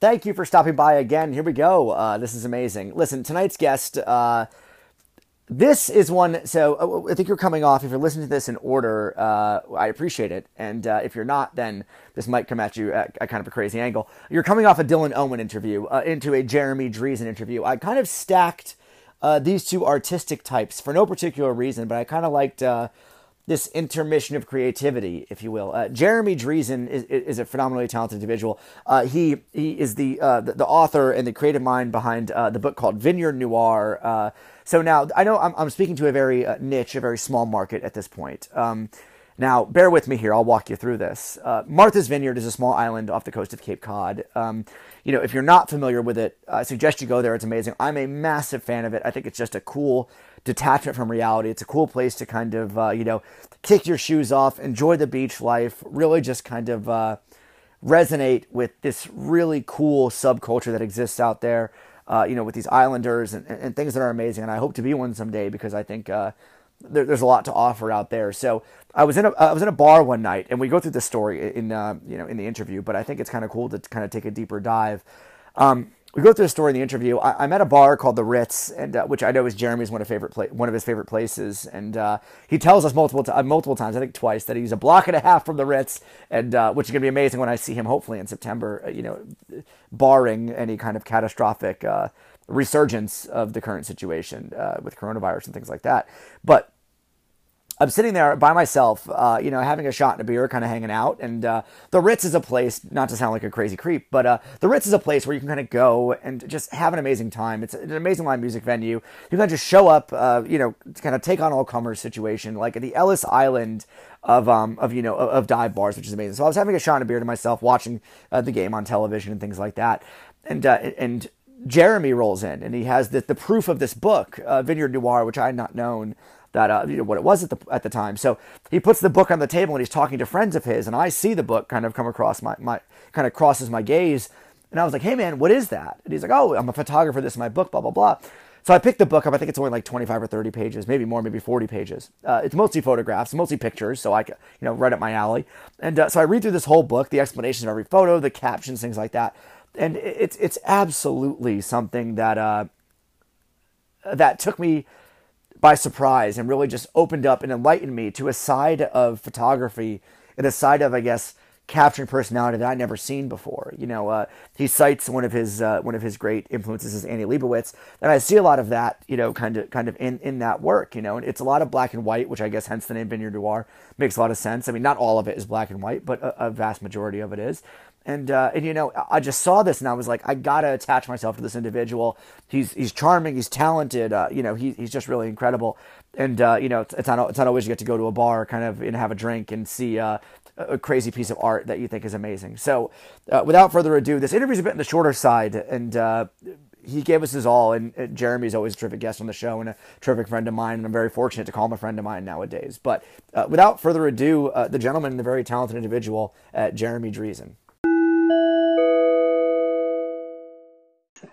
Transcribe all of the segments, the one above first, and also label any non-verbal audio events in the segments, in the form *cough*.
Thank you for stopping by again. Here we go. Uh, this is amazing. Listen, tonight's guest, uh, this is one. So uh, I think you're coming off. If you're listening to this in order, uh, I appreciate it. And uh, if you're not, then this might come at you at, at, kind of a crazy angle. You're coming off a Dylan Owen interview uh, into a Jeremy Driesen interview. I kind of stacked these two artistic types for no particular reason, but I kind of liked this intermission of creativity, if you will. Uh, Jeremy Driesen is, is, a phenomenally talented individual. Uh, he he is the, uh, the, the author and the creative mind behind uh, the book called Vineyard Noir. Uh, so now I know I'm, I'm speaking to a very uh, niche, a very small market at this point. Um, now, bear with me here. I'll walk you through this. Martha's Vineyard is a small island off the coast of Cape Cod. Um, you know, if you're not familiar with it, I suggest you go there. It's amazing. I'm a massive fan of it. I think it's just a cool detachment from reality. It's a cool place to kind of, uh, you know, kick your shoes off, enjoy the beach life, really just kind of uh, resonate with this really cool subculture that exists out there, uh, you know, with these islanders and, and, things that are amazing. And I hope to be one someday because I think uh, there, there's a lot to offer out there. So I was in a I was in a bar one night, and we go through the story in uh, you know in the interview, but I think it's kind of cool to kind of take a deeper dive. Um, we go through the story in the interview. I, am at a bar called the Ritz, and uh, which I know is Jeremy's one of favorite pla- one of his favorite places. And uh, he tells us multiple t- uh, multiple times, I think twice, that he's a block and a half from the Ritz, and uh, which is going to be amazing when I see him hopefully in September. Uh, you know, barring any kind of catastrophic uh, resurgence of the current situation with coronavirus and things like that. But I'm sitting there by myself, uh, you know, having a shot and a beer, kind of hanging out. And uh, the Ritz is a place, not to sound like a crazy creep, but uh, the Ritz is a place where you can kind of go and just have an amazing time. It's an amazing live music venue. You can just show up, uh, you know, kind of take on all comers situation, like the Ellis Island of um of you know of, of, dive bars, which is amazing. So I was having a shot and a beer to myself, watching uh, the game on television and things like that, and uh, and. Jeremy rolls in and he has the, the proof of this book, Vineyard Noir, which I had not known that uh, you know what it was at the at the time. So he puts the book on the table and he's talking to friends of his, and I see the book kind of come across my my kind of crosses my gaze, and I was like, "Hey man, what is that?" And he's like, "Oh, I'm a photographer. This is my book. Blah blah blah." So I picked the book up. I think it's only like 25 or 30 pages, maybe more, maybe 40 pages. Uh, it's mostly photographs, mostly pictures, so I, you know, right up my alley. And uh, so I read through this whole book, the explanations of every photo, the captions, things like that, and it's it's absolutely something that uh, that took me by surprise and really just opened up and enlightened me to a side of photography and a side of, I guess, capturing personality that I'd never seen before. You know, uh, he cites one of his uh, one of his great influences is Annie Leibovitz, and I see a lot of that, you know, kind of kind of in in that work. You know, and it's a lot of black and white, which I guess hence the name Vineyard Noir makes a lot of sense. I mean, not all of it is black and white, but a, a vast majority of it is. And uh, and you know, I just saw this and I was like, I gotta attach myself to this individual. He's he's charming, he's talented. Uh, you know, he, he's just really incredible. And uh, you know, it's, it's, not it's not always you get to go to a bar, kind of, and have a drink and see uh, a crazy piece of art that you think is amazing. So, uh, without further ado, this interview's a bit on the shorter side, and uh, he gave us his all. And, Jeremy's always a terrific guest on the show and a terrific friend of mine, and I'm very fortunate to call him a friend of mine nowadays. But without further ado, the gentleman, the very talented individual, Jeremy Driesen.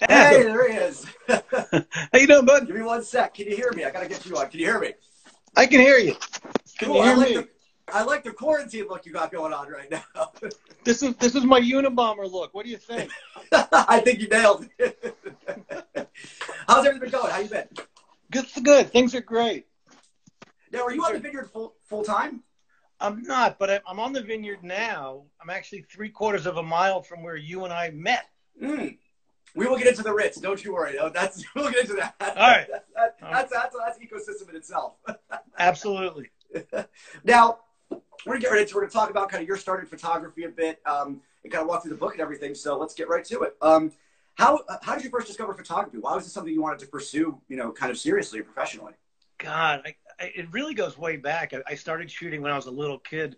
Hey, there he is. *laughs* How you doing, bud? Give me one sec. Can you hear me? I gotta get you on. Can you hear me? I can hear you. Can cool. you hear I like me? The, I like the quarantine look you got going on right now. *laughs* this is this is my Unabomber look. What do you think? *laughs* I think you nailed it. How's everything going? How you been? Good. Good. Things are great. Now, are you on the vineyard full full time? I'm not, but I'm on the vineyard now. I'm actually three quarters of a mile from where you and I met. Mm. We will get into the Ritz. Don't you worry. That's *laughs* we'll get into that. All right. *laughs* That, that, that's, that's that's ecosystem in itself. *laughs* Absolutely. now we're gonna get right To, we're gonna talk about kind of your start in photography a bit, um, and kind of walk through the book and everything. So let's get right to it. Um, how how did you first discover photography? Why was it something you wanted to pursue? You know, kind of seriously or professionally? God, I, I, it really goes way back. I, I, started shooting when I was a little kid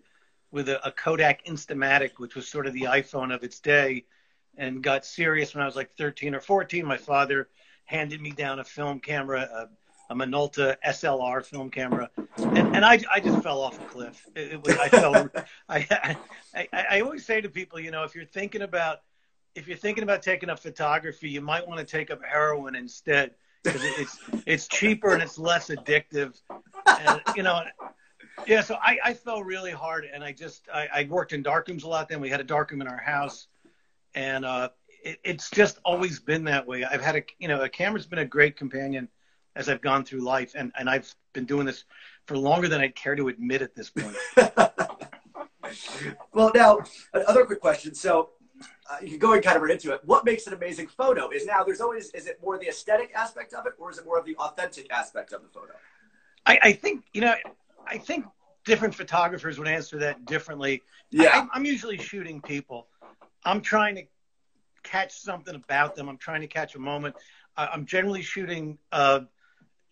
with a, a Kodak Instamatic, which was sort of the iPhone of its day and got serious when I was like 13 or 14. My father handed me down a film camera, a, a Minolta SLR film camera, and, and I, I just fell off a cliff. It, it was, I fell. *laughs* I, I, I always say to people, you know, if you're thinking about if you're thinking about taking up photography, you might want to take up heroin instead because it's it's cheaper and it's less addictive. And, you know, yeah. So I, I fell really hard, and I just I, I worked in darkrooms a lot. Then we had a darkroom in our house, and uh, it, it's just always been that way. I've had a you know a camera's been a great companion as I've gone through life, and and I've been doing this for longer than I'd care to admit at this point. *laughs* well, now another quick question. So uh, you can go and kind of right into it. What makes an amazing photo is now there's always is it more the aesthetic aspect of it or is it more of the authentic aspect of the photo? I, I think you know I think different photographers would answer that differently. Yeah, I, I'm usually shooting people. I'm trying to catch something about them. I'm trying to catch a moment. I'm generally shooting, uh,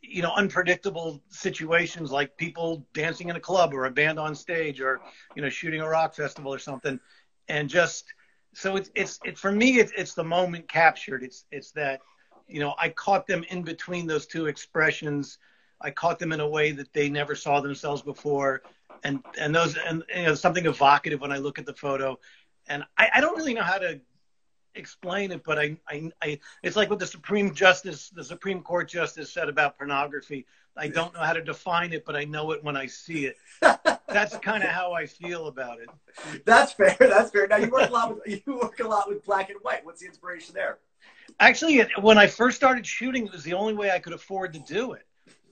you know, unpredictable situations like people dancing in a club or a band on stage or, you know, shooting a rock festival or something. And just, so it's, it's, it, for me, it's, it's the moment captured. It's, it's that, you know, I caught them in between those two expressions. I caught them in a way that they never saw themselves before. And, and those, and, you know, something evocative when I look at the photo. And I, I don't really know how to explain it, but I, I, I, it's like what the Supreme Justice, the Supreme Court Justice said about pornography. I don't know how to define it, but I know it when I see it. *laughs* That's kind of how I feel about it. That's fair. That's fair. Now you work a lot with you work a lot with black and white. What's the inspiration there? Actually, when I first started shooting, it was the only way I could afford to do it.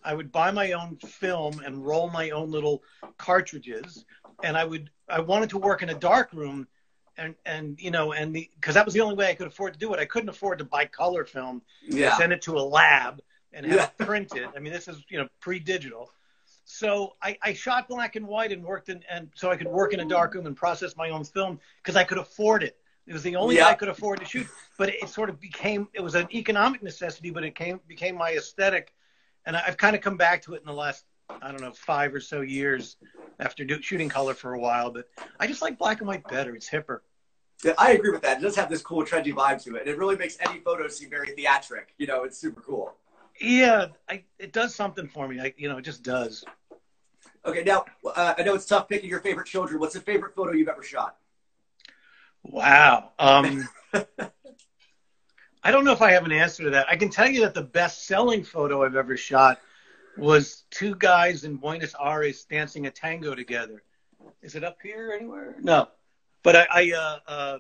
I would buy my own film and roll my own little cartridges, and I would I wanted to work in a dark room and and you know and the because that was the only way I could afford to do it. I couldn't afford to buy color film, yeah. send it to a lab and have yeah. it printed. I mean, this is you know pre-digital. So I, I shot black and white and worked in and so I could work in a dark room and process my own film because I could afford it. It was the only yeah. way I could afford to shoot. But it, sort of became it was an economic necessity, but it came became my aesthetic, and I've kind of come back to it in the last I don't know five or so years after do, shooting color for a while, but I just like black and white better. It's hipper. Yeah, I agree with that. It does have this cool, trendy vibe to it. And it really makes any photo seem very theatric. You know, it's super cool. Yeah, I, it does something for me. I, you know, it just does. Okay, now uh, I know it's tough picking your favorite children. What's the favorite photo you've ever shot? Wow. Um, *laughs* I don't know if I have an answer to that. I can tell you that the best-selling photo I've ever shot was two guys in Buenos Aires dancing a tango together. Is it up here anywhere? No, but I, I uh, uh,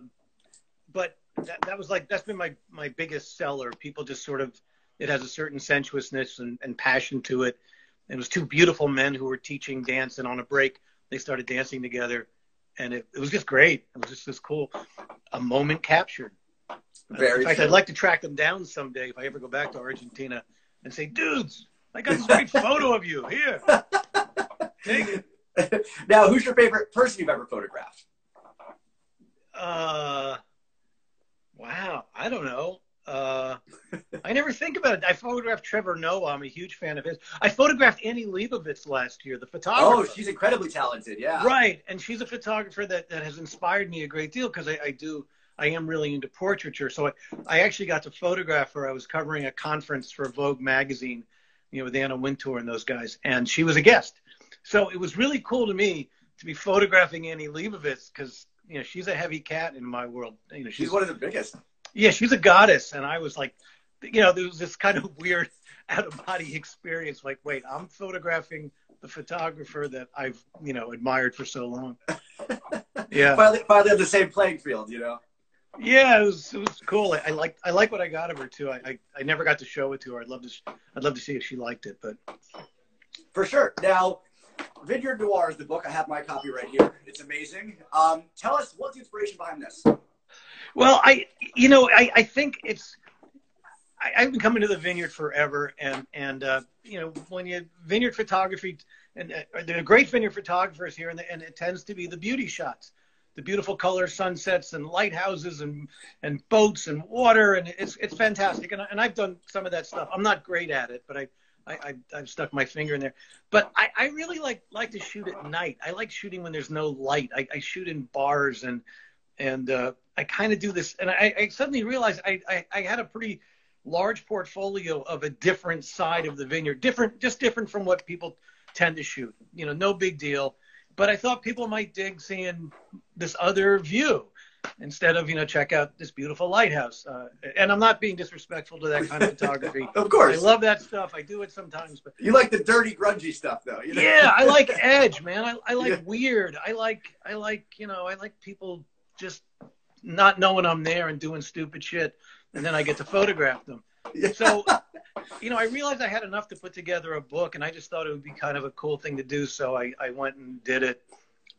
but that, that was like that's been my my biggest seller. People just sort of it has a certain sensuousness and, and passion to it. It was two beautiful men who were teaching dance, and on a break they started dancing together, and it, it was just great. It was just this cool, a moment captured. Very In fact, true. I'd like to track them down someday if I ever go back to Argentina and say, dudes, I got this great photo of you. Here, take it. now, who's your favorite person you've ever photographed? Uh, wow, I don't know. Uh, I never think about it. I photographed Trevor Noah. I'm a huge fan of his. I photographed Annie Leibovitz last year, the photographer. Oh, she's incredibly talented. Yeah. Right, and she's a photographer that, that has inspired me a great deal because I, I do. I am really into portraiture. So I, I actually got to photograph her. I was covering a conference for Vogue magazine you know, with Anna Wintour and those guys, and she was a guest. So it was really cool to me to be photographing Annie Leibovitz because you know she's a heavy cat in my world. You know, she's, she's one of the biggest. Yeah, she's a goddess, and I was like, you know, there was this kind of *laughs* weird out of body experience. Like, wait, I'm photographing the photographer that I've you know admired for so long. *laughs* Yeah, finally, finally on the same playing field, you know. Yeah, it was it was cool. I, I like I like what I got of her too. I, I, I never got to show it to her. I'd love to I'd love to see if she liked it, but for sure. Now, Vineyard Noir is the book. I have my copy right here. It's amazing. Um, tell us what's the inspiration behind this. Well, I you know I, I think it's I, have been coming to the vineyard forever, and and uh, you know when you vineyard photography and uh, there are great vineyard photographers here, and, the, and it tends to be the beauty shots the beautiful color sunsets and lighthouses and and boats and water and it's it's fantastic and, and I've done some of that stuff. I'm not great at it, but I I, I have stuck my finger in there. But I, I really like like to shoot at night. I like shooting when there's no light. I, I shoot in bars and and uh, I kind of do this. And I, I suddenly realized I, I I had a pretty large portfolio of a different side of the vineyard, different just different from what people tend to shoot. You know, no big deal but I thought people might dig seeing this other view instead of you know check out this beautiful lighthouse. Uh, and I'm not being disrespectful to that kind of photography. *laughs* of course, I love that stuff. I do it sometimes, but you like the dirty, grungy stuff, though. You know? Yeah, I like *laughs* edge, man. I, I like yeah. weird. I like I like you know I like people just not knowing I'm there and doing stupid shit, and then I get to photograph them. So, you know, I realized I had enough to put together a book, and I just thought it would be kind of a cool thing to do. So I, I went and did it.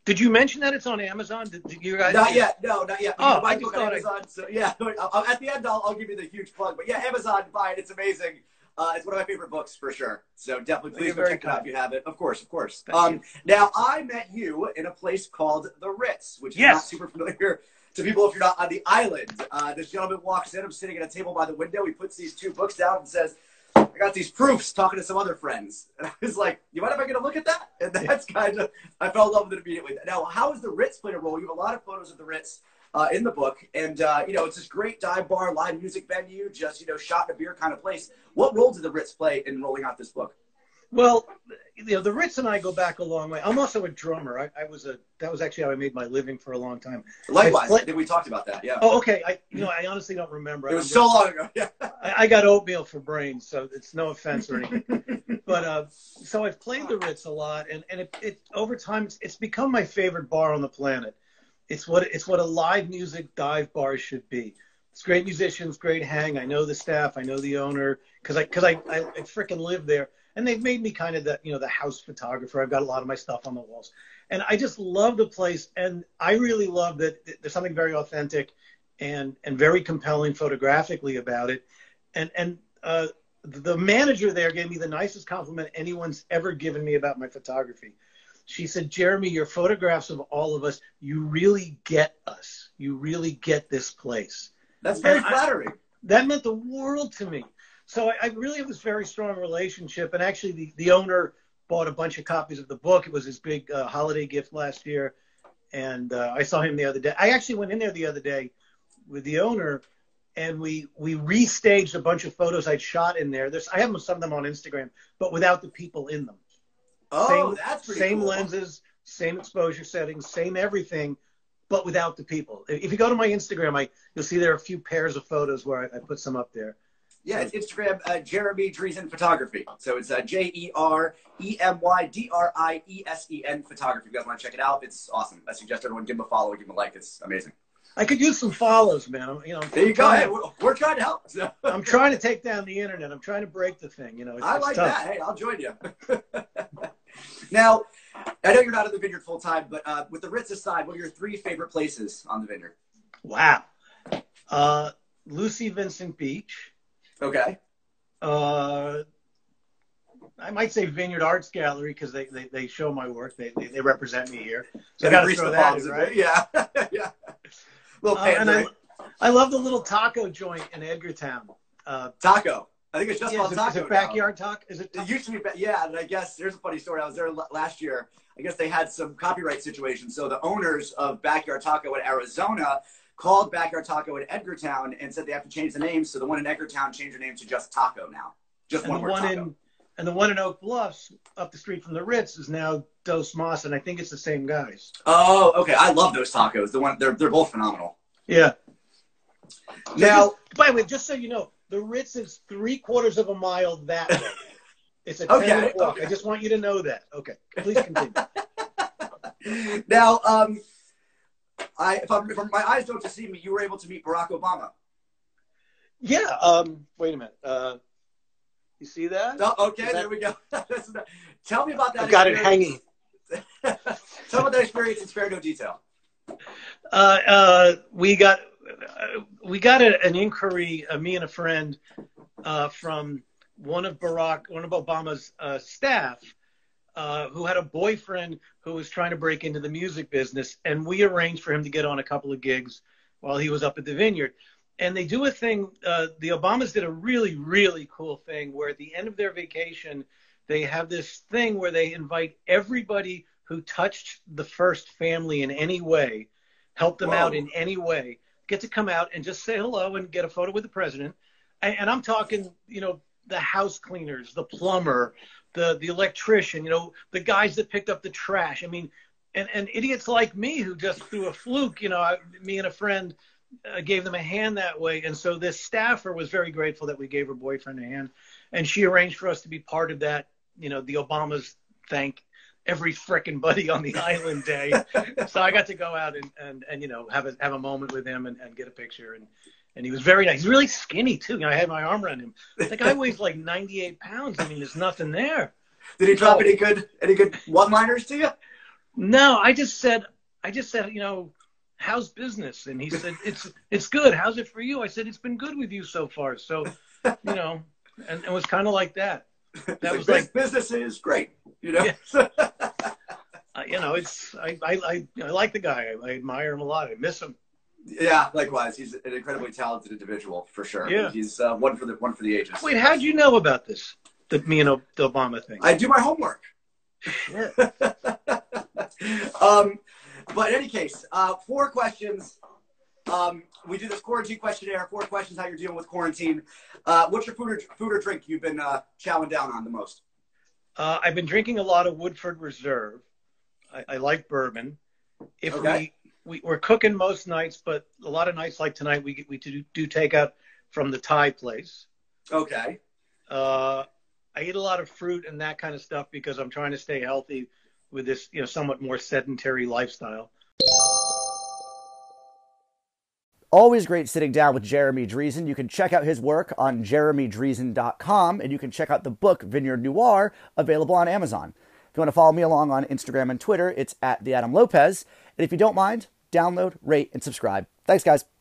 Did you mention that it's on Amazon? Did, did you guys? Not yet. No, not yet. Oh, I just on thought I- Amazon. So yeah, *laughs* at the end, I'll, I'll give you the huge plug. But yeah, Amazon, buy it. It's amazing. Uh, it's one of my favorite books for sure. So definitely, please go check it out if you have it. Of course, of course. Um, now I met you in a place called the Ritz, which is Yes. not super familiar to people if you're not on the island. Uh, this gentleman walks in. I'm sitting at a table by the window. He puts these two books down and says. I got these proofs talking to some other friends. *laughs* And I was like, you mind if I get a look at that? And that's kind of, I fell in love with it immediately. Now, how has the Ritz played a role? You have a lot of photos of the Ritz uh, in the book. And, uh, you know, it's this great dive bar, live music venue, just, you know, shot in a beer kind of place. What role did the Ritz play in rolling out this book? Well, you know, the Ritz and I go back a long way. I'm also a drummer. I, I was a that was actually how I made my living for a long time. Likewise, I- we talked about that. Yeah. Oh, okay. I you know I honestly don't remember. it was so long ago. *laughs* Yeah. I, I got oatmeal for brains, so it's no offense or anything. but uh, so I've played the Ritz a lot, and and it, it over time it's, it's become my favorite bar on the planet. It's what it's what a live music dive bar should be. It's great musicians, great hang. I know the staff, I know the owner, because I because I, I, I freaking live there, and they've made me kind of the you know the house photographer. I've got a lot of my stuff on the walls, and I just love the place, and I really love that there's something very authentic and and very compelling photographically about it, and and uh, the manager there gave me the nicest compliment anyone's ever given me about my photography. She said, Jeremy, your photographs of all of us, you really get us. You really get this place. That's very And I- flattering. That meant the world to me. So I, I really have this very strong relationship. And actually, the, the owner bought a bunch of copies of the book. It was his big uh, holiday gift last year. And uh, I saw him the other day. I actually went in there the other day with the owner and we we restaged a bunch of photos I'd shot in there. There's I have some of them on Instagram, but without the people in them. Oh, same, that's same cool. lenses, same exposure settings, same everything, but without the people. If if you go to my Instagram, I you'll see there are a few pairs of photos where I, I put some up there. Yeah, it's Instagram, uh, Jeremy Driesen Photography. So it's uh, J E R E M Y D R I E S E N Photography. If you guys want to check it out, it's awesome. I suggest everyone give him a follow, give him a like. It's amazing. I could use some follows, man. I'm, you know, There you go. Hey, we're, we're trying to help. So. *laughs* I'm trying to take down the internet. I'm trying to break the thing. You know, it's, I it's like tough. that. Hey, I'll join you. *laughs* now, I know you're not in the vineyard full time, but uh, with the Ritz aside, what are your three favorite places on the vineyard? Wow. Uh, Lucy Vincent Beach. Okay. Uh, I might say Vineyard Arts Gallery because they, they, they show my work. They, they, they represent me here. So I got to throw that in, right? Yeah. *laughs* yeah. Little Uh, and I. I love the little taco joint in Edgartown. Uh, Taco. I think it's just yeah, called Taco. is it now. backyard taco? Is it? It used to be, ba- yeah, and I guess there's a funny story. I was there l- last year. I guess they had some copyright situations. So the owners of Backyard Taco in Arizona called Backyard Taco in Edgartown and said they have to change the name. So the one in Edgartown changed their name to just Taco now. Just and one the one Taco. in and the one in Oak Bluffs up the street from the Ritz is now Dos Mas, and I think it's the same guys. Oh, okay. I love those tacos. The one they're they're both phenomenal. Yeah. Now, just- by the way, just so you know, the Ritz is three quarters of a mile that way. It's a *laughs* 10 Okay, minute walk. okay. I just want you to know that. Okay, please continue. *laughs* now, um, I if, I'm, if my eyes don't deceive me, you were able to meet Barack Obama. yeah. Um. Wait a minute. Uh. You see that? Oh, okay, that- there we go. *laughs* Tell me about that. I've got it hanging. *laughs* Tell me about that experience in spare no detail. uh, uh, we got uh, we got a, an inquiry, uh, me and a friend, uh, from one of Barack, one of Obama's uh, staff, uh, who had a boyfriend who was trying to break into the music business, and we arranged for him to get on a couple of gigs while he was up at the Vineyard. And they do a thing. Uh, the Obamas did a really, really cool thing where at the end of their vacation, they have this thing where they invite everybody who touched the first family in any way, help them Whoa. out in any way, get to come out and just say hello and get a photo with the president. And, and I'm talking, you know, the house cleaners, the plumber, the the electrician, you know, the guys that picked up the trash. I mean, and and idiots like me who just through a fluke, you know, I, me and a friend uh, gave them a hand that way. And so this staffer was very grateful that we gave her boyfriend a hand, and she arranged for us to be part of that. You know, the Obamas thank every frickin' buddy on the *laughs* island day. so I got to go out and, and, and you know have a have a moment with him and, and get a picture and and he was very nice. He's really skinny too. You know, I had my arm around him. The guy weighs like *laughs* 98 pounds. I mean, there's nothing there. Did he drop any good any good one liners to you? No, I just said I just said you know how's business and he said it's it's good. How's it for you? I said it's been good with you so far. So you know, and it was kind of like that. That was like business is great. You know. Yeah. *laughs* You know, it's I, I I I like the guy. I admire him a lot. I miss him. Yeah, likewise. He's an incredibly talented individual for sure. Yeah. He's uh, one for the one for the ages. Wait, how'd you know about this? The me and the Obama thing. I do my homework. Shit. *laughs* um, but in any case, uh, four questions. Um, we do this quarantine questionnaire. Four questions: How you're dealing with quarantine? Uh, what's your food or, food or drink you've been uh, chowing down on the most? Uh, I've been drinking a lot of Woodford Reserve. I, I like bourbon. If Okay. we, we we're cooking most nights, but a lot of nights like tonight, we we do, do take out from the Thai place. Okay. Uh, I eat a lot of fruit and that kind of stuff because I'm trying to stay healthy with this, you know, somewhat more sedentary lifestyle. Always great sitting down with Jeremy Driesen. You can check out his work on jeremydriesen.com and you can check out the book Vineyard Noir available on Amazon. If you want to follow me along on Instagram and Twitter, it's at the Adam Lopez. And if you don't mind, download, rate, and subscribe. Thanks, guys.